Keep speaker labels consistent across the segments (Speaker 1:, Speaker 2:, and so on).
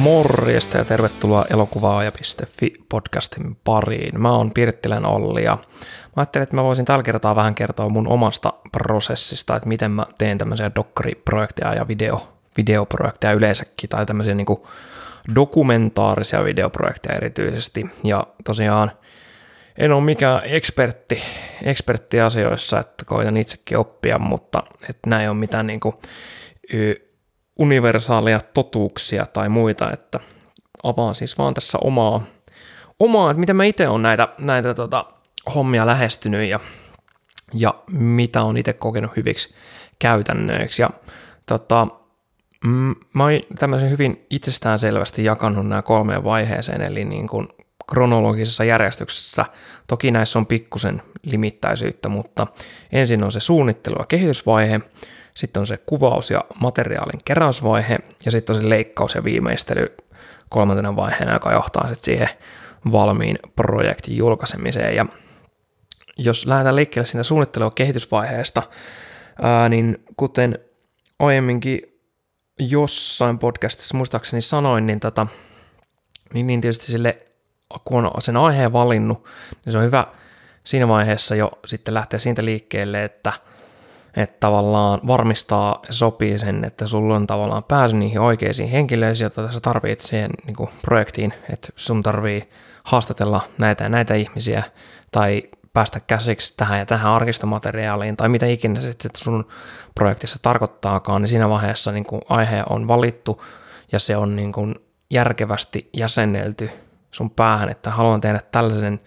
Speaker 1: Morjesta ja tervetuloa elokuvaaja.fi podcastin pariin. Mä oon Pirttilän Olli ja mä ajattelin, että mä voisin tällä kertaa vähän kertoa mun omasta prosessista, että miten mä teen tämmöisiä dokkariprojekteja ja video, videoprojekteja yleensäkin tai tämmöisiä niin dokumentaarisia videoprojekteja erityisesti. Ja tosiaan en ole mikään ekspertti, ekspertti asioissa, että koitan itsekin oppia, mutta että näin on mitään niin kuin, universaaleja totuuksia tai muita, että avaan siis vaan tässä omaa, omaa että miten mä itse olen näitä, näitä tota, hommia lähestynyt ja, ja mitä on itse kokenut hyviksi käytännöiksi. Ja tota, mm, mä oon tämmöisen hyvin itsestään selvästi jakanut nämä kolmeen vaiheeseen, eli niin kuin kronologisessa järjestyksessä. Toki näissä on pikkusen limittäisyyttä, mutta ensin on se suunnittelu- ja kehitysvaihe, sitten on se kuvaus- ja materiaalin keräysvaihe, ja sitten on se leikkaus ja viimeistely kolmantena vaiheena, joka johtaa sitten siihen valmiin projektin julkaisemiseen. Ja jos lähdetään liikkeelle siitä suunnittelu- ja kehitysvaiheesta, ää, niin kuten aiemminkin jossain podcastissa muistaakseni sanoin, niin, tota, niin, niin tietysti sille, kun on sen aiheen valinnut, niin se on hyvä siinä vaiheessa jo sitten lähteä siitä liikkeelle, että – että tavallaan varmistaa ja sopii sen, että sulla on tavallaan pääsy niihin oikeisiin henkilöihin, joita sä tarvitset siihen niin kuin projektiin, että sun tarvii haastatella näitä ja näitä ihmisiä tai päästä käsiksi tähän ja tähän arkistomateriaaliin tai mitä ikinä se sun projektissa tarkoittaakaan, niin siinä vaiheessa niin kuin aihe on valittu ja se on niin kuin järkevästi jäsennelty sun päähän, että haluan tehdä tällaisen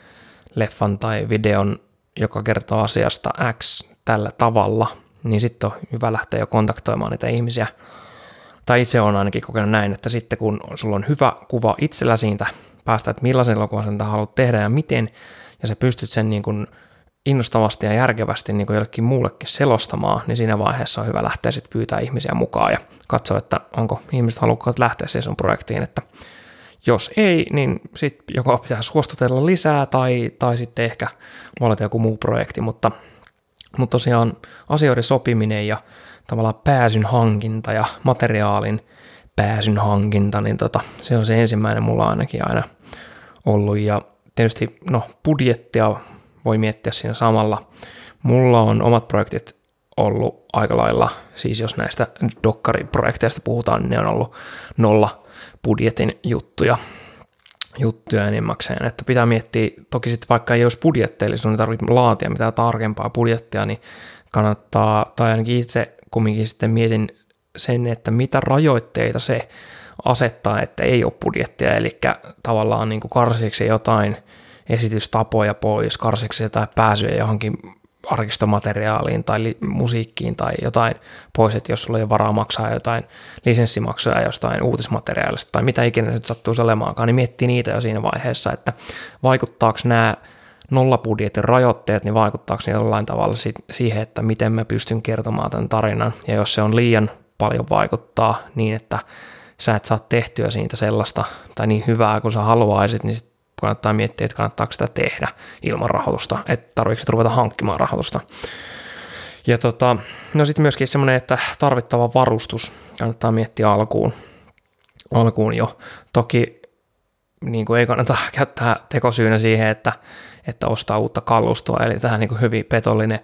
Speaker 1: leffan tai videon, joka kertoo asiasta X tällä tavalla, niin sitten on hyvä lähteä jo kontaktoimaan niitä ihmisiä. Tai itse on ainakin kokenut näin, että sitten kun sulla on hyvä kuva itsellä siitä päästä, että millaisen elokuvan sen haluat tehdä ja miten, ja sä pystyt sen niin kuin innostavasti ja järkevästi niin kuin jollekin muullekin selostamaan, niin siinä vaiheessa on hyvä lähteä sitten pyytää ihmisiä mukaan ja katsoa, että onko ihmiset halukkaat lähteä siihen sun projektiin, että jos ei, niin sitten joko pitää suostutella lisää tai, tai sitten ehkä valita joku muu projekti, mutta mutta tosiaan asioiden sopiminen ja tavallaan pääsyn hankinta ja materiaalin pääsyn hankinta, niin tota, se on se ensimmäinen mulla ainakin aina ollut. Ja tietysti no, budjettia voi miettiä siinä samalla. Mulla on omat projektit ollut aika lailla, siis jos näistä dokkariprojekteista puhutaan, niin ne on ollut nolla budjetin juttuja juttuja enimmäkseen, että pitää miettiä, toki sitten vaikka ei olisi budjetteja, eli sun ei tarvitse laatia mitään tarkempaa budjettia, niin kannattaa, tai ainakin itse kumminkin sitten mietin sen, että mitä rajoitteita se asettaa, että ei ole budjettia, eli tavallaan niin kuin karsiksi jotain esitystapoja pois, karsiksi jotain pääsyä johonkin arkistomateriaaliin tai musiikkiin tai jotain pois, että jos sulla ei ole varaa maksaa jotain lisenssimaksuja jostain uutismateriaalista tai mitä ikinä nyt sattuu olemaankaan, niin miettii niitä jo siinä vaiheessa, että vaikuttaako nämä nollabudjetin rajoitteet, niin vaikuttaako ne jollain tavalla siihen, että miten mä pystyn kertomaan tämän tarinan, ja jos se on liian paljon vaikuttaa niin, että sä et saa tehtyä siitä sellaista tai niin hyvää kuin sä haluaisit, niin sit kannattaa miettiä, että kannattaako sitä tehdä ilman rahoitusta, että tarvitsetko ruveta hankkimaan rahoitusta. Ja tota, no sitten myöskin semmoinen, että tarvittava varustus kannattaa miettiä alkuun, alkuun jo. Toki niin kuin ei kannata käyttää tekosyynä siihen, että että ostaa uutta kalustoa, eli tähän niin hyvin petollinen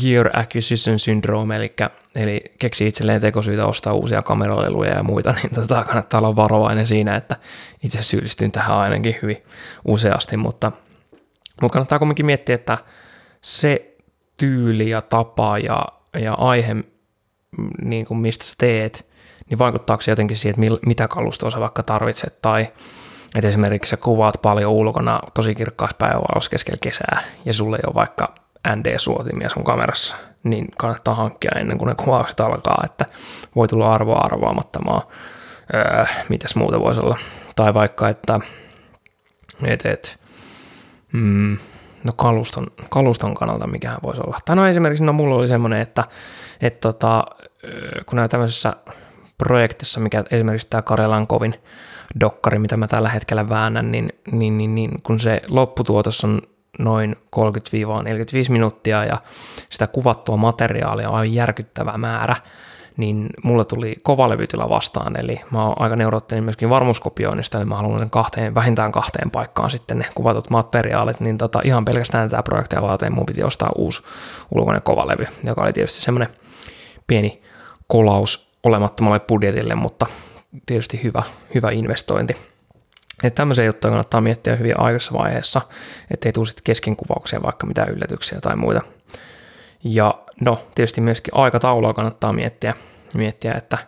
Speaker 1: gear acquisition syndrome, eli, eli keksi itselleen tekosyitä ostaa uusia kameraleluja ja muita, niin tota, kannattaa olla varovainen siinä, että itse syyllistyn tähän ainakin hyvin useasti, mutta, mutta kannattaa kuitenkin miettiä, että se tyyli ja tapa ja, ja aihe, niin kuin mistä sä teet, niin vaikuttaako se jotenkin siihen, että mitä kalustoa sä vaikka tarvitset, tai että esimerkiksi sä kuvaat paljon ulkona tosi kirkkaassa päivävalossa keskellä kesää ja sulle ei ole vaikka ND-suotimia sun kamerassa, niin kannattaa hankkia ennen kuin ne kuvaukset alkaa, että voi tulla arvoa arvaamattomaa. Öö, mitäs muuta voisi olla? Tai vaikka, että et, et, mm, no kaluston, kaluston kannalta mikähän voisi olla. Tai no esimerkiksi, no mulla oli semmoinen, että et tota, kun näin tämmöisessä projektissa, mikä esimerkiksi tämä Karelan kovin dokkari, mitä mä tällä hetkellä väännän, niin, niin, niin, niin kun se lopputuotos on noin 30-45 minuuttia ja sitä kuvattua materiaalia on aivan järkyttävä määrä, niin mulla tuli kovalevytila vastaan, eli mä oon aika neurottelin myöskin varmuuskopioinnista, eli mä haluan sen kahteen, vähintään kahteen paikkaan sitten ne kuvatut materiaalit, niin tota, ihan pelkästään tätä projektia varten mun piti ostaa uusi ulkoinen kovalevy, joka oli tietysti semmoinen pieni kolaus olemattomalle budjetille, mutta tietysti hyvä, hyvä investointi. Että tämmöisiä juttuja kannattaa miettiä hyvin aikaisessa vaiheessa, ettei tule sitten keskenkuvauksia vaikka mitään yllätyksiä tai muita. Ja no, tietysti myöskin aikataulua kannattaa miettiä, miettiä että,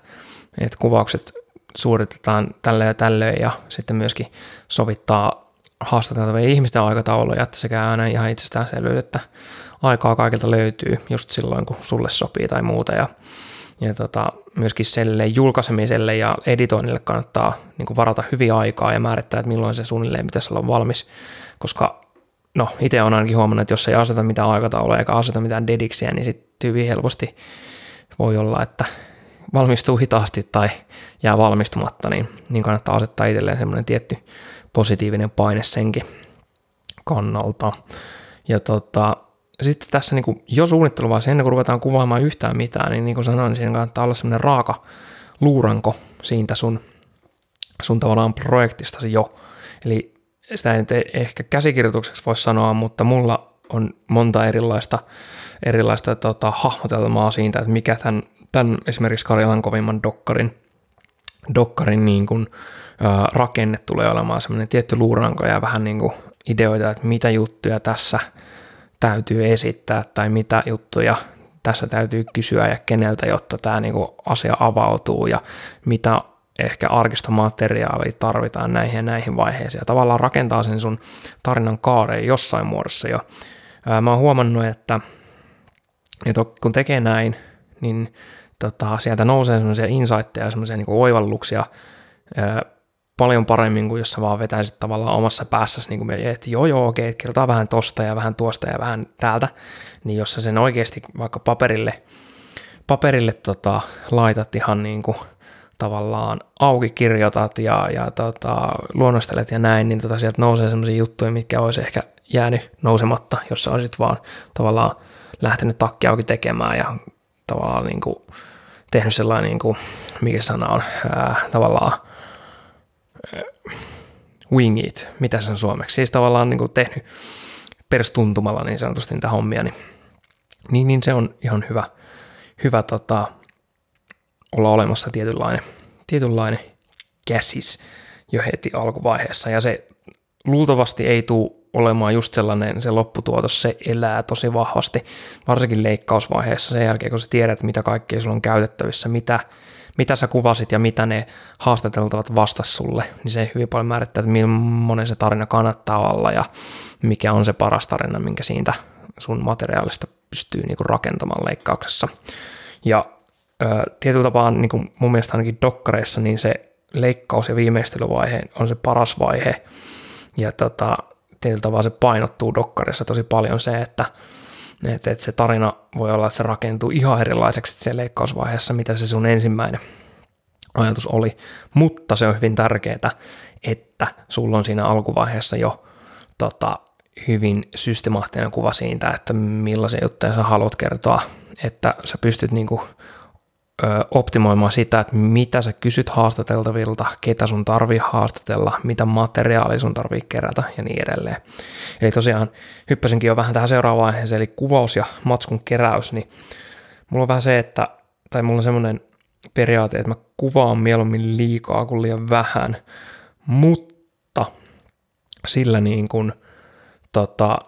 Speaker 1: että kuvaukset suoritetaan tälle ja tällöin ja sitten myöskin sovittaa haastateltavien ihmisten aikatauluja, että sekä aina ihan itsestäänselvyys, että aikaa kaikilta löytyy just silloin, kun sulle sopii tai muuta. Ja, ja tota, myöskin selle julkaisemiselle ja editoinnille kannattaa niin varata hyvin aikaa ja määrittää, että milloin se suunnilleen pitäisi olla valmis, koska no itse on ainakin huomannut, että jos ei aseta mitään aikataulua eikä aseta mitään dediksiä, niin sitten hyvin helposti voi olla, että valmistuu hitaasti tai jää valmistumatta, niin, niin kannattaa asettaa itselleen semmoinen tietty positiivinen paine senkin kannalta. Ja tota, sitten tässä niin kuin jo suunnitteluvaiheessa, ennen kuin ruvetaan kuvaamaan yhtään mitään, niin niin kuin sanoin, niin siinä kannattaa olla semmoinen raaka luuranko siitä sun, sun tavallaan projektistasi jo. Eli sitä ei ehkä käsikirjoitukseksi voi sanoa, mutta mulla on monta erilaista, erilaista tota, hahmotelmaa siitä, että mikä tämän, tämän esimerkiksi Karjalan kovimman dokkarin, dokkarin niin kuin, ää, rakenne tulee olemaan semmoinen tietty luuranko ja vähän niin kuin ideoita, että mitä juttuja tässä täytyy esittää tai mitä juttuja tässä täytyy kysyä ja keneltä, jotta tämä niin kuin asia avautuu ja mitä ehkä arkista materiaalia tarvitaan näihin ja näihin vaiheisiin ja tavallaan rakentaa sen sun tarinan kaareen jossain muodossa jo. Mä oon huomannut, että, että kun tekee näin, niin tota, sieltä nousee semmoisia insightteja, semmoisia niin oivalluksia paljon paremmin kuin jos sä vaan vetäisit tavallaan omassa päässäsi, niin kuin että joo joo okei, kirjoitetaan vähän tosta ja vähän tuosta ja vähän täältä, niin jos sä sen oikeasti vaikka paperille, paperille tota, laitat ihan niin kuin tavallaan auki kirjoitat ja, ja tota, luonnostelet ja näin, niin tota, sieltä nousee sellaisia juttuja, mitkä olisi ehkä jäänyt nousematta, jos sä olisit vaan tavallaan lähtenyt takki auki tekemään ja tavallaan niin kuin, tehnyt sellainen, niin kuin, mikä sana on, ää, tavallaan wing it, mitä se on suomeksi, siis tavallaan niin kuin tehnyt perstuntumalla niin sanotusti niitä hommia, niin, niin, niin se on ihan hyvä, hyvä tota, olla olemassa tietynlainen, tietynlainen käsis jo heti alkuvaiheessa. Ja se luultavasti ei tule olemaan just sellainen, se lopputuotos, se elää tosi vahvasti, varsinkin leikkausvaiheessa sen jälkeen, kun sä tiedät, mitä kaikkea sulla on käytettävissä, mitä, mitä sä kuvasit ja mitä ne haastateltavat vastas sulle, niin se hyvin paljon määrittää, että millainen se tarina kannattaa olla ja mikä on se paras tarina, minkä siitä sun materiaalista pystyy niinku rakentamaan leikkauksessa. Ja tietyllä tapaa niin kuin mun mielestä ainakin dokkareissa, niin se leikkaus- ja viimeistelyvaihe on se paras vaihe. Ja tota, tietyllä tavalla se painottuu dokkarissa tosi paljon se, että, että, että se tarina voi olla, että se rakentuu ihan erilaiseksi se leikkausvaiheessa, mitä se sun ensimmäinen ajatus oli. Mutta se on hyvin tärkeää, että sulla on siinä alkuvaiheessa jo tota, hyvin systemaattinen kuva siitä, että millaisia juttuja sä haluat kertoa, että sä pystyt niinku optimoimaan sitä, että mitä sä kysyt haastateltavilta, ketä sun tarvii haastatella, mitä materiaalia sun tarvii kerätä ja niin edelleen. Eli tosiaan hyppäsinkin jo vähän tähän seuraavaan vaiheeseen, eli kuvaus ja matskun keräys, niin mulla on vähän se, että, tai mulla on semmoinen periaate, että mä kuvaan mieluummin liikaa kuin liian vähän, mutta sillä niin kuin tota,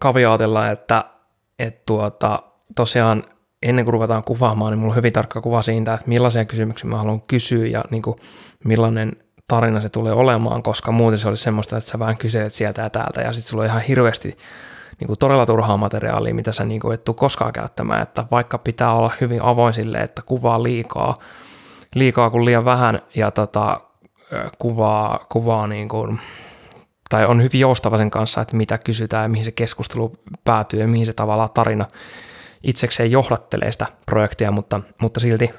Speaker 1: kaviaatella, että, että tuota, tosiaan ennen kuin ruvetaan kuvaamaan, niin mulla on hyvin tarkka kuva siitä, että millaisia kysymyksiä mä haluan kysyä ja niin kuin millainen tarina se tulee olemaan, koska muuten se olisi semmoista, että sä vähän kyselet sieltä ja täältä ja sitten sulla on ihan hirveästi niin kuin todella turhaa materiaalia, mitä sä niin kuin et tule koskaan käyttämään, että vaikka pitää olla hyvin avoin sille, että kuvaa liikaa, liikaa kuin liian vähän ja tota, kuvaa, kuvaa niin kuin, tai on hyvin joustava sen kanssa, että mitä kysytään ja mihin se keskustelu päätyy ja mihin se tavallaan tarina itsekseen johdattelee sitä projektia, mutta, mutta silti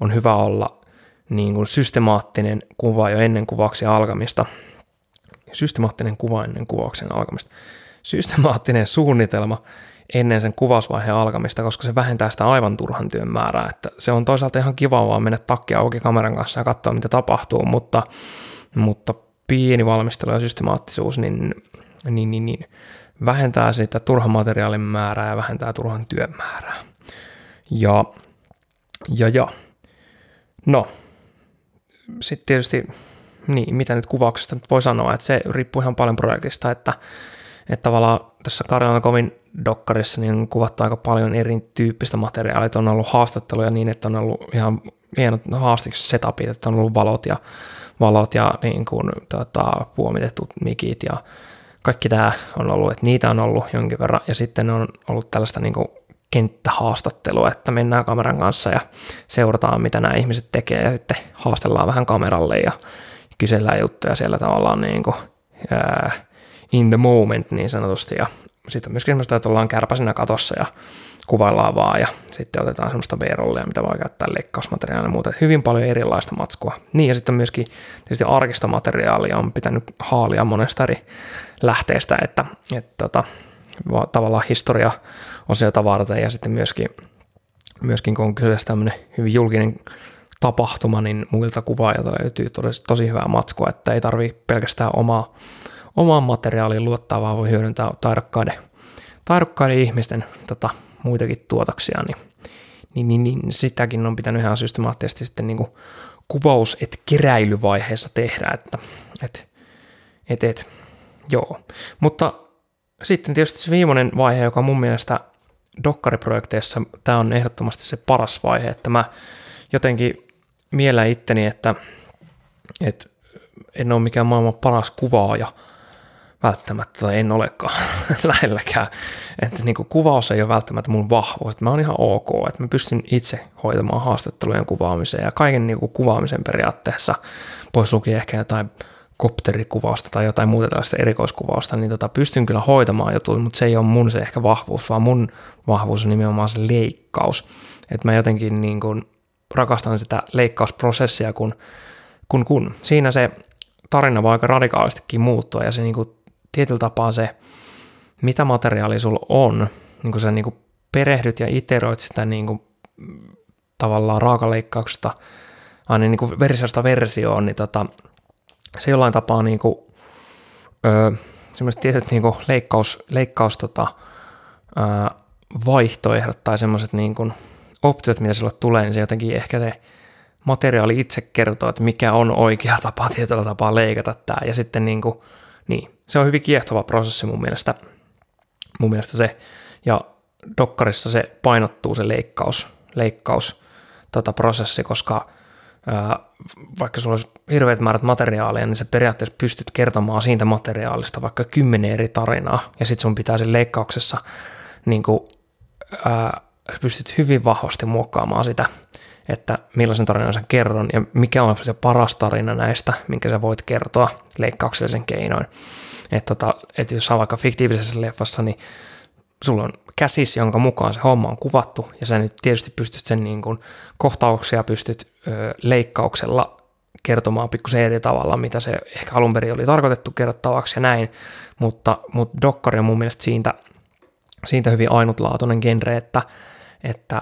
Speaker 1: on hyvä olla niin kuin systemaattinen kuva jo ennen kuvauksen alkamista. Systemaattinen kuva ennen kuvauksen alkamista. systemaattinen suunnitelma ennen sen kuvausvaiheen alkamista, koska se vähentää sitä aivan turhan työn määrää. Että se on toisaalta ihan kiva vaan mennä takkia auki kameran kanssa ja katsoa, mitä tapahtuu, mutta, mutta pieni valmistelu ja systemaattisuus niin, niin, niin, niin vähentää sitä turhan materiaalin määrää ja vähentää turhan työn määrää. Ja, ja, ja. No, sitten tietysti, niin, mitä nyt kuvauksesta nyt voi sanoa, että se riippuu ihan paljon projektista, että, että tavallaan tässä Karjalan kovin dokkarissa niin on kuvattu aika paljon erityyppistä materiaalia, että on ollut haastatteluja niin, että on ollut ihan hienot haastikset setupit, että on ollut valot ja, valot ja niin kuin, tota, puomitetut mikit ja kaikki tämä on ollut, että niitä on ollut jonkin verran, ja sitten on ollut tällaista niin kuin kenttähaastattelua, että mennään kameran kanssa ja seurataan, mitä nämä ihmiset tekee, ja sitten haastellaan vähän kameralle ja kysellään juttuja siellä tavallaan niin kuin, ää, in the moment niin sanotusti, ja sitten myöskin semmoista, että ollaan kärpäisenä katossa ja kuvaillaan vaan ja sitten otetaan semmoista B-rollia, mitä voi käyttää leikkausmateriaalia ja muuta. Hyvin paljon erilaista matskua. Niin ja sitten myöskin tietysti arkista materiaalia on pitänyt haalia monesta eri lähteestä, että, että tota, tavallaan historia osiota varten ja sitten myöskin, myöskin kun on kyseessä tämmöinen hyvin julkinen tapahtuma, niin muilta kuvaajilta löytyy tosi, tosi hyvää matskua, että ei tarvi pelkästään omaa, omaan materiaaliin luottaa, vaan voi hyödyntää taidokkaiden, taidokkaiden ihmisten tota, muitakin tuotoksia, niin, niin, niin, niin sitäkin on pitänyt ihan systemaattisesti sitten niin kuin kuvaus- et keräilyvaiheessa tehdä, että et, et, et, joo. Mutta sitten tietysti se viimeinen vaihe, joka mun mielestä dokkariprojekteissa tämä on ehdottomasti se paras vaihe, että mä jotenkin miellä itteni, että, että en ole mikään maailman paras kuvaaja – välttämättä, tai en olekaan lähelläkään. Että niin kuin kuvaus ei ole välttämättä mun vahvuus, mä oon ihan ok, että mä pystyn itse hoitamaan haastattelujen kuvaamiseen ja kaiken niin kuin kuvaamisen periaatteessa, pois lukien ehkä jotain kopterikuvausta tai jotain muuta tällaista erikoiskuvausta, niin tota, pystyn kyllä hoitamaan jutut, mutta se ei ole mun se ehkä vahvuus, vaan mun vahvuus on nimenomaan se leikkaus. Että mä jotenkin niin kuin rakastan sitä leikkausprosessia, kun, kun, kun siinä se tarina voi aika radikaalistikin muuttua ja se niin kuin tietyllä tapaa se, mitä materiaalia sulla on, niin kun sä niin kuin perehdyt ja iteroit sitä niin kuin, tavallaan raakaleikkauksesta aina niin kuin versiosta versioon, niin tota, se jollain tapaa niin kuin, öö, semmoiset tietyt niin kuin leikkaus, leikkaus tota, öö, vaihtoehdot tai semmoiset niin kuin optiot, mitä sulle tulee, niin se jotenkin ehkä se materiaali itse kertoo, että mikä on oikea tapa tietyllä tapaa leikata tämä. Ja sitten niin kuin, niin, se on hyvin kiehtova prosessi mun mielestä, mun mielestä se, ja Dokkarissa se painottuu se leikkaus, leikkaus tota prosessi, koska ää, vaikka sulla olisi hirveät määrät materiaalia, niin sä periaatteessa pystyt kertomaan siitä materiaalista vaikka kymmenen eri tarinaa, ja sitten sun pitää sen leikkauksessa niin kuin, ää, pystyt hyvin vahvasti muokkaamaan sitä, että millaisen tarinan sä kerron ja mikä on se paras tarina näistä, minkä sä voit kertoa leikkauksellisen keinoin. Että tota, et jos saa vaikka fiktiivisessä leffassa, niin sulla on käsis, jonka mukaan se homma on kuvattu, ja sä nyt tietysti pystyt sen niin kuin kohtauksia pystyt ö, leikkauksella kertomaan pikkusen eri tavalla, mitä se ehkä alun perin oli tarkoitettu kerrottavaksi ja näin, mutta, mutta Dokkari on mun mielestä siitä, siitä hyvin ainutlaatuinen genre, että, että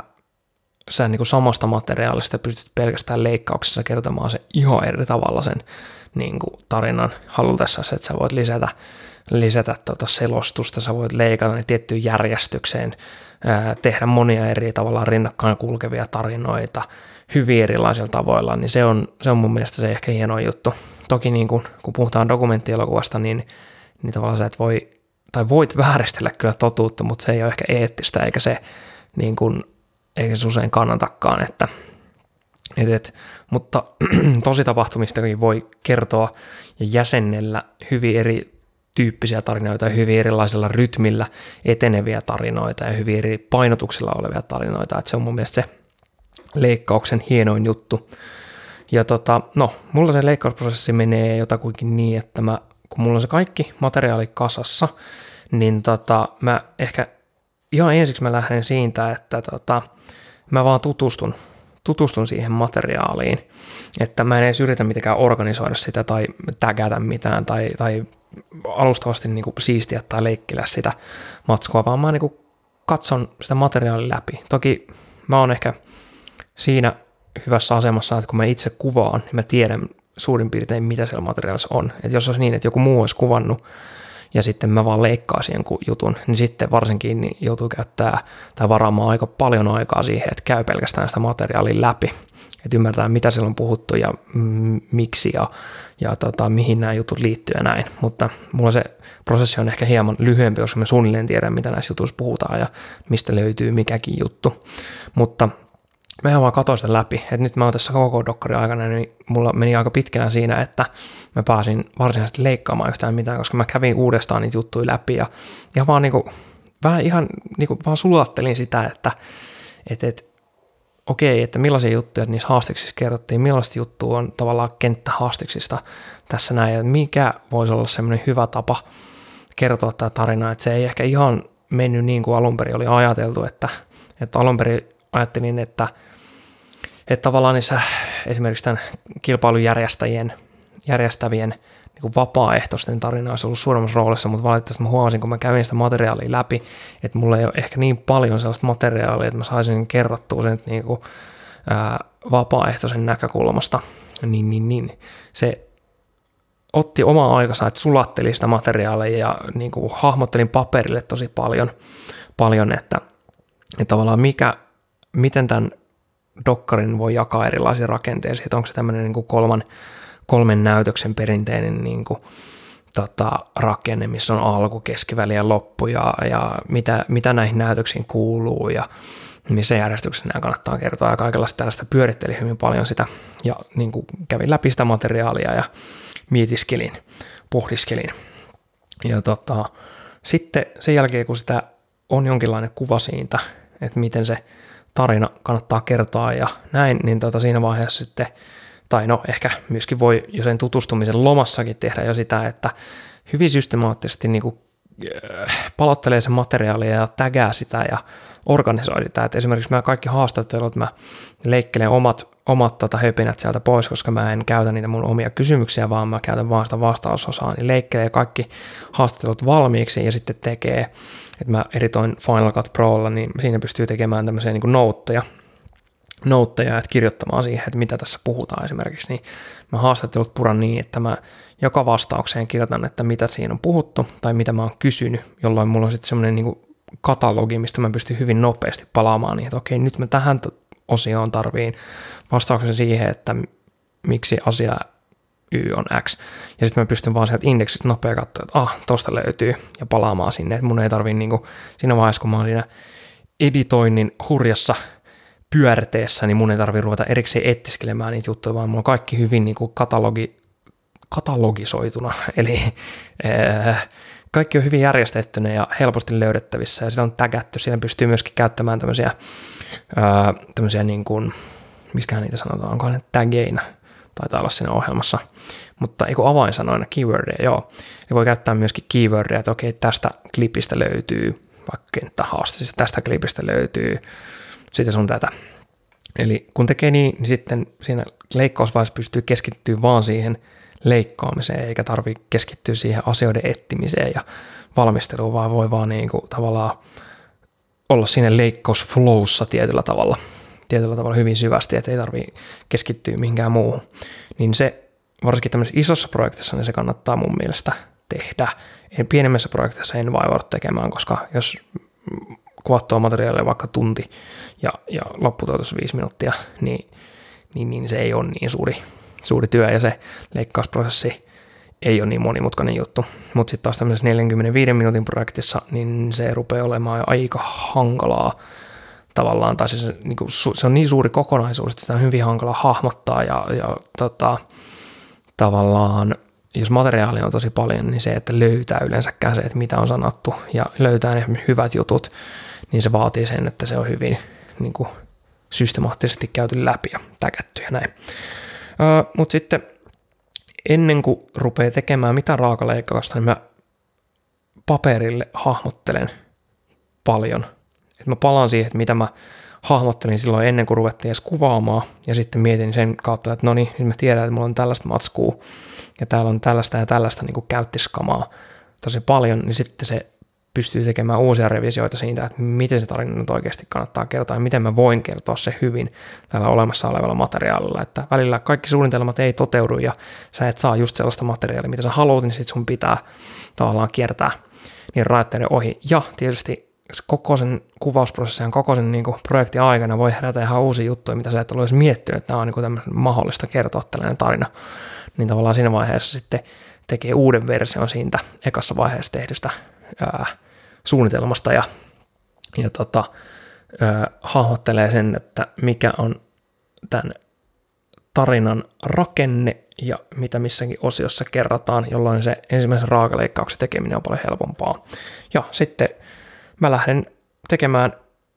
Speaker 1: sä niin kuin samasta materiaalista pystyt pelkästään leikkauksessa kertomaan se ihan eri tavalla sen niin kuin tarinan halutessa, että sä voit lisätä, lisätä tuota selostusta, sä voit leikata ne tiettyyn järjestykseen, tehdä monia eri tavalla rinnakkain kulkevia tarinoita hyvin erilaisilla tavoilla, niin se on, se on mun mielestä se ehkä hieno juttu. Toki niin kuin, kun puhutaan dokumenttielokuvasta, niin, niin tavallaan sä et voi, tai voit vääristellä kyllä totuutta, mutta se ei ole ehkä eettistä, eikä se niin kuin, eikä se usein kannatakaan, että et, et, mutta tosi tapahtumistakin voi kertoa ja jäsennellä hyvin eri tyyppisiä tarinoita ja hyvin erilaisella rytmillä eteneviä tarinoita ja hyvin eri painotuksilla olevia tarinoita, että se on mun mielestä se leikkauksen hienoin juttu. Ja tota, no, mulla se leikkausprosessi menee jotakuinkin niin, että mä, kun mulla on se kaikki materiaali kasassa, niin tota, mä ehkä ihan ensiksi mä lähden siitä, että tota, mä vaan tutustun tutustun siihen materiaaliin, että mä en edes yritä mitenkään organisoida sitä tai tägätä mitään tai, tai alustavasti niin kuin siistiä tai leikkillä sitä matskua, vaan mä niin kuin katson sitä materiaalia läpi. Toki mä oon ehkä siinä hyvässä asemassa, että kun mä itse kuvaan, niin mä tiedän suurin piirtein, mitä siellä materiaalissa on. Että jos olisi niin, että joku muu olisi kuvannut ja sitten mä vaan leikkaisin jonkun jutun, niin sitten varsinkin niin joutuu käyttää tai varaamaan aika paljon aikaa siihen, että käy pelkästään sitä materiaalia läpi, että ymmärtää, mitä siellä on puhuttu ja miksi ja, ja tota, mihin nämä jutut liittyy ja näin. Mutta mulla se prosessi on ehkä hieman lyhyempi, koska mä suunnilleen tiedän, mitä näissä jutuissa puhutaan ja mistä löytyy mikäkin juttu. Mutta mä vaan katsoin sitä läpi, että nyt mä oon tässä koko dokkarin aikana, niin mulla meni aika pitkään siinä, että mä pääsin varsinaisesti leikkaamaan yhtään mitään, koska mä kävin uudestaan niitä juttuja läpi ja, ja vaan niinku, vähän ihan niinku vaan sulattelin sitä, että et, et, okei, että millaisia juttuja niissä haastiksissa kerrottiin, millaista juttua on tavallaan kenttähaastiksista tässä näin, ja mikä voisi olla semmoinen hyvä tapa kertoa tämä tarina, että se ei ehkä ihan mennyt niin kuin alun perin oli ajateltu, että, että alun perin ajattelin, että että tavallaan niissä esimerkiksi tämän kilpailujärjestäjien, järjestävien niin vapaaehtoisten tarina olisi ollut suuremmassa roolissa, mutta valitettavasti mä huomasin, kun mä kävin sitä materiaalia läpi, että mulla ei ole ehkä niin paljon sellaista materiaalia, että mä saisin kerrottua sen niin kuin, ää, vapaaehtoisen näkökulmasta, niin, niin, niin. Se otti omaa aikansa, että sulatteli sitä materiaalia ja niin kuin, hahmottelin paperille tosi paljon, paljon että, että tavallaan mikä, miten tämän Dokkarin voi jakaa erilaisiin rakenteisiin, että onko se tämmöinen niin kuin kolman, kolmen näytöksen perinteinen niin kuin, tota, rakenne, missä on alku, keskiväli ja loppu ja, ja mitä, mitä näihin näytöksiin kuuluu ja missä järjestyksessä nämä kannattaa kertoa ja kaikenlaista tällaista pyöritteli hyvin paljon sitä ja niin kuin kävin läpi sitä materiaalia ja mietiskelin, pohdiskelin. Ja tota, sitten sen jälkeen, kun sitä on jonkinlainen kuva siitä, että miten se tarina kannattaa kertoa ja näin, niin tota siinä vaiheessa sitten, tai no ehkä myöskin voi jo sen tutustumisen lomassakin tehdä jo sitä, että hyvin systemaattisesti niin kuin äh, palottelee sen materiaalia ja tägää sitä ja organisoi sitä. Et esimerkiksi mä kaikki haastattelut, mä leikkelen omat, omat tota höpinät sieltä pois, koska mä en käytä niitä mun omia kysymyksiä, vaan mä käytän vaan sitä vastausosaa, niin leikkelee kaikki haastattelut valmiiksi ja sitten tekee että mä editoin Final Cut Prolla, niin siinä pystyy tekemään tämmöisiä niin noutteja, noutteja, että kirjoittamaan siihen, että mitä tässä puhutaan esimerkiksi, niin mä haastattelut puran niin, että mä joka vastaukseen kirjoitan, että mitä siinä on puhuttu tai mitä mä oon kysynyt, jolloin mulla on sitten semmoinen niin katalogi, mistä mä pystyn hyvin nopeasti palaamaan niin, että okei, nyt mä tähän osioon tarviin vastauksen siihen, että miksi asia Y on X. Ja sitten mä pystyn vaan sieltä indeksistä nopea katsoa, että ah, tosta löytyy ja palaamaan sinne. Että mun ei tarvii niinku, siinä vaiheessa, kun mä oon siinä editoinnin hurjassa pyörteessä, niin mun ei tarvii ruveta erikseen etiskelemään niitä juttuja, vaan mulla on kaikki hyvin niinku katalogi, katalogisoituna. Eli äh, kaikki on hyvin järjestettynä ja helposti löydettävissä ja sitä on tägätty. Siinä pystyy myöskin käyttämään tämmöisiä, äh, tämmöisiä niin kuin, miskähän niitä sanotaan, onko ne tageina, taitaa olla siinä ohjelmassa. Mutta eikö avainsanoina, keywordia, joo. Niin voi käyttää myöskin keywordia, että okei, tästä klipistä löytyy vaikka kenttähaaste, siis tästä klipistä löytyy sitä sun tätä. Eli kun tekee niin, niin sitten siinä leikkausvaiheessa pystyy keskittyä vaan siihen leikkaamiseen, eikä tarvi keskittyä siihen asioiden etsimiseen ja valmisteluun, vaan voi vaan niin kuin tavallaan olla siinä leikkausflowssa tietyllä tavalla – tietyllä tavalla hyvin syvästi, että ei tarvitse keskittyä mihinkään muuhun. Niin se, varsinkin tämmöisessä isossa projektissa, niin se kannattaa mun mielestä tehdä. En, pienemmässä projektissa en vaivaudu tekemään, koska jos kuvattua materiaalia vaikka tunti ja, ja lopputuotos viisi minuuttia, niin, niin, niin, se ei ole niin suuri, suuri työ ja se leikkausprosessi ei ole niin monimutkainen juttu. Mutta sitten taas tämmöisessä 45 minuutin projektissa, niin se rupeaa olemaan jo aika hankalaa tavallaan, tai siis, niin kuin, se on niin suuri kokonaisuus, että sitä on hyvin hankala hahmottaa ja, ja tota, tavallaan jos materiaalia on tosi paljon, niin se, että löytää yleensä se, että mitä on sanottu ja löytää ne hyvät jutut, niin se vaatii sen, että se on hyvin niin kuin, systemaattisesti käyty läpi ja täkätty ja näin. Mutta sitten ennen kuin rupeaa tekemään mitä raakaleikkausta, niin mä paperille hahmottelen paljon – että mä palaan siihen, että mitä mä hahmottelin silloin ennen kuin ruvettiin edes kuvaamaan, ja sitten mietin sen kautta, että no niin, nyt mä tiedän, että mulla on tällaista matskua, ja täällä on tällaista ja tällaista niin käyttiskamaa tosi paljon, niin sitten se pystyy tekemään uusia revisioita siitä, että miten se tarina nyt oikeasti kannattaa kertoa ja miten mä voin kertoa se hyvin tällä olemassa olevalla materiaalilla. Että välillä kaikki suunnitelmat ei toteudu ja sä et saa just sellaista materiaalia, mitä sä haluat, niin sit sun pitää tavallaan kiertää niin rajoitteiden ohi. Ja tietysti koko sen kuvausprosessin, koko sen niin projektin aikana voi herätä ihan uusia juttuja, mitä sä et ole edes miettinyt, että tämä on niin kuin, mahdollista kertoa tällainen tarina. Niin tavallaan siinä vaiheessa sitten tekee uuden version siitä ekassa vaiheessa tehdystä ää, suunnitelmasta ja, ja tota, ää, hahmottelee sen, että mikä on tämän tarinan rakenne ja mitä missäkin osiossa kerrataan, jolloin se ensimmäisen raakaleikkauksen tekeminen on paljon helpompaa. Ja sitten mä lähden tekemään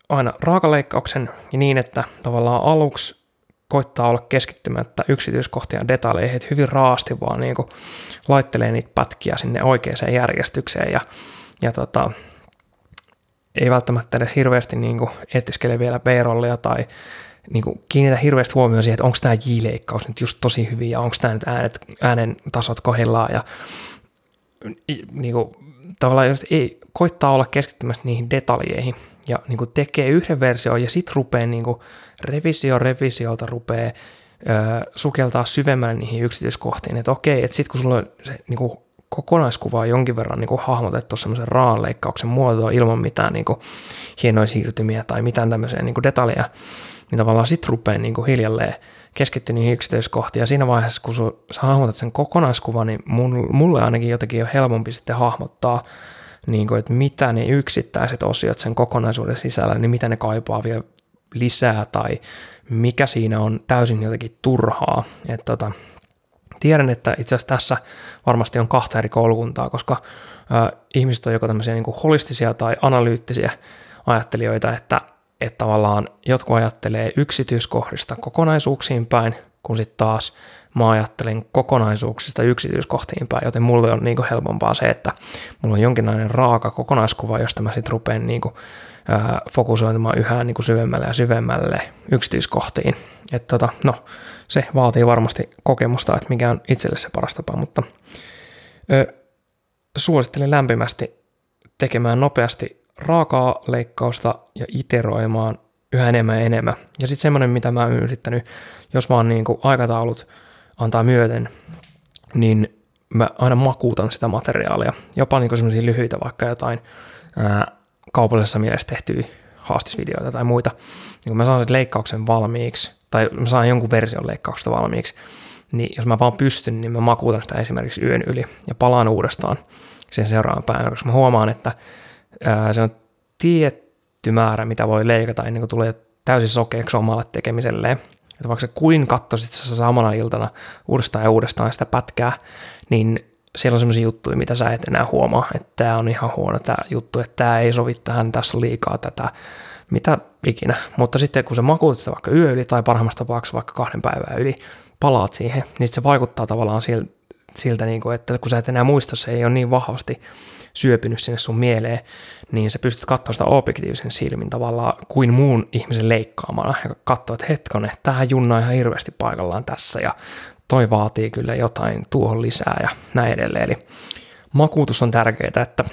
Speaker 1: aina raakaleikkauksen ja niin, että tavallaan aluksi koittaa olla keskittymättä yksityiskohtia ja detaljeihin, että hyvin raasti vaan niin kuin laittelee niitä pätkiä sinne oikeaan järjestykseen ja, ja tota, ei välttämättä edes hirveästi niin kuin etiskele vielä B-rollia tai niin kuin kiinnitä hirveästi huomioon siihen, että onko tämä J-leikkaus nyt just tosi hyvin ja onko tämä nyt äänet, äänen tasot kohdillaan ja niin kuin, tavallaan just ei koittaa olla keskittymässä niihin detaljeihin ja niin kuin tekee yhden version ja sitten rupeaa niin kuin revisio revisiolta rupeaa sukeltaa syvemmälle niihin yksityiskohtiin, että okei, että sitten kun sulla on se niin kuin kokonaiskuva on jonkin verran niin kuin hahmotettu semmoisen raan leikkauksen muotoa ilman mitään niin kuin hienoja siirtymiä tai mitään tämmöisiä niin kuin detaljeja, niin tavallaan sitten rupeaa niin kuin hiljalleen keskittyä niihin yksityiskohtiin. Ja siinä vaiheessa, kun sä hahmotat sen kokonaiskuvan, niin mulle ainakin jotenkin on helpompi sitten hahmottaa, niin kuin, että mitä ne yksittäiset osiot sen kokonaisuuden sisällä, niin mitä ne kaipaa vielä lisää tai mikä siinä on täysin jotenkin turhaa. Että tota, tiedän, että itse asiassa tässä varmasti on kahta eri koulukuntaa, koska ö, ihmiset on joko tämmöisiä niin kuin holistisia tai analyyttisiä ajattelijoita, että, että tavallaan jotkut ajattelee yksityiskohdista kokonaisuuksiin päin, kun sitten taas mä ajattelen kokonaisuuksista yksityiskohtiin päin, joten mulle on niin kuin helpompaa se, että mulla on jonkinlainen raaka kokonaiskuva, josta mä sitten rupean niin kuin, fokusoitumaan yhä niin kuin syvemmälle ja syvemmälle yksityiskohtiin. Että tota, no, se vaatii varmasti kokemusta, että mikä on itselle se paras tapa, mutta ö, suosittelen lämpimästi tekemään nopeasti raakaa leikkausta ja iteroimaan yhä enemmän ja enemmän. Ja sitten semmoinen, mitä mä oon yrittänyt, jos vaan niin kuin aikataulut antaa myöten, niin mä aina makuutan sitä materiaalia. Jopa niin semmoisia lyhyitä, vaikka jotain ää, kaupallisessa mielessä tehtyjä haastisvideoita tai muita. Niin kun mä saan sen leikkauksen valmiiksi, tai mä saan jonkun version leikkauksesta valmiiksi, niin jos mä vaan pystyn, niin mä makuutan sitä esimerkiksi yön yli ja palaan uudestaan sen seuraavan päivänä, koska mä huomaan, että ää, se on tietty määrä, mitä voi leikata ennen kuin tulee täysin sokeeksi omalle tekemiselleen. Että vaikka sä kuin katsoisit samana iltana uudestaan ja uudestaan sitä pätkää, niin siellä on sellaisia juttuja, mitä sä et enää huomaa, että tämä on ihan huono tämä juttu, että tämä ei sovi tähän, tässä on liikaa tätä, mitä ikinä. Mutta sitten kun sä makuutat sitä vaikka yö yli tai parhaimmassa tapauksessa vaikka kahden päivän yli, palaat siihen, niin se vaikuttaa tavallaan siltä, niin että kun sä et enää muista, se ei ole niin vahvasti syöpynyt sinne sun mieleen, niin sä pystyt katsoa sitä objektiivisen silmin tavallaan kuin muun ihmisen leikkaamalla ja katsoa, että hetkone, tähän junna ihan hirveästi paikallaan tässä ja toi vaatii kyllä jotain tuohon lisää ja näin edelleen. Eli makuutus on tärkeää, että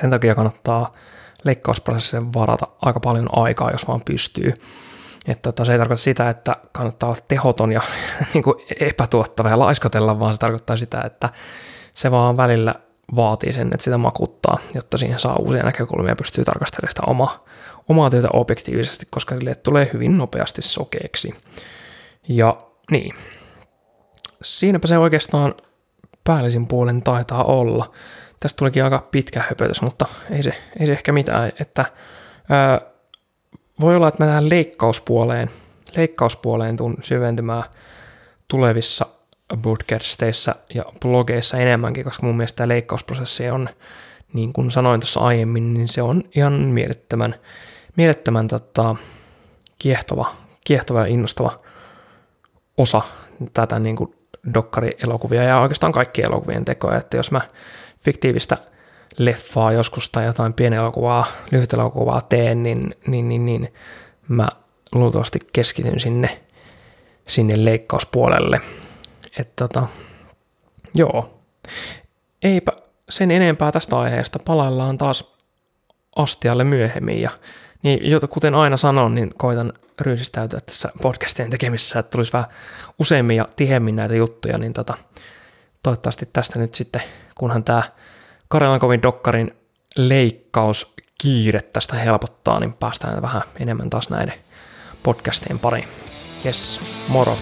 Speaker 1: sen takia kannattaa leikkausprosessissa varata aika paljon aikaa, jos vaan pystyy. Että tota, se ei tarkoita sitä, että kannattaa olla tehoton ja niin kuin epätuottava ja laiskotella, vaan se tarkoittaa sitä, että se vaan välillä vaatii sen, että sitä makuttaa, jotta siihen saa uusia näkökulmia ja pystyy tarkastelemaan sitä omaa, omaa työtä objektiivisesti, koska sille tulee hyvin nopeasti sokeeksi. Ja niin, siinäpä se oikeastaan päällisin puolen taitaa olla. Tästä tulikin aika pitkä höpötys, mutta ei se, ei se ehkä mitään, että ää, voi olla, että mä tähän leikkauspuoleen, leikkauspuoleen tuun syventymään tulevissa broadcasteissa ja blogeissa enemmänkin, koska mun mielestä tämä leikkausprosessi on, niin kuin sanoin tuossa aiemmin, niin se on ihan mielettömän, mielettömän tota, kiehtova, kiehtova ja innostava osa tätä niin kuin dokkarielokuvia ja oikeastaan kaikki elokuvien tekoja, että jos mä fiktiivistä leffaa joskus tai jotain pienelokuvaa, lyhytelokuvaa teen, niin, niin, niin, niin mä luultavasti keskityn sinne, sinne leikkauspuolelle. Että tota, joo, eipä sen enempää tästä aiheesta. Palaillaan taas astialle myöhemmin ja niin, kuten aina sanon, niin koitan ryysistäytyä tässä podcastien tekemisessä, että tulisi vähän useammin ja tihemmin näitä juttuja, niin tota, toivottavasti tästä nyt sitten, kunhan tämä Karjalan kovin dokkarin leikkaus kiire tästä helpottaa, niin päästään vähän enemmän taas näiden podcastien pariin. Yes, moro!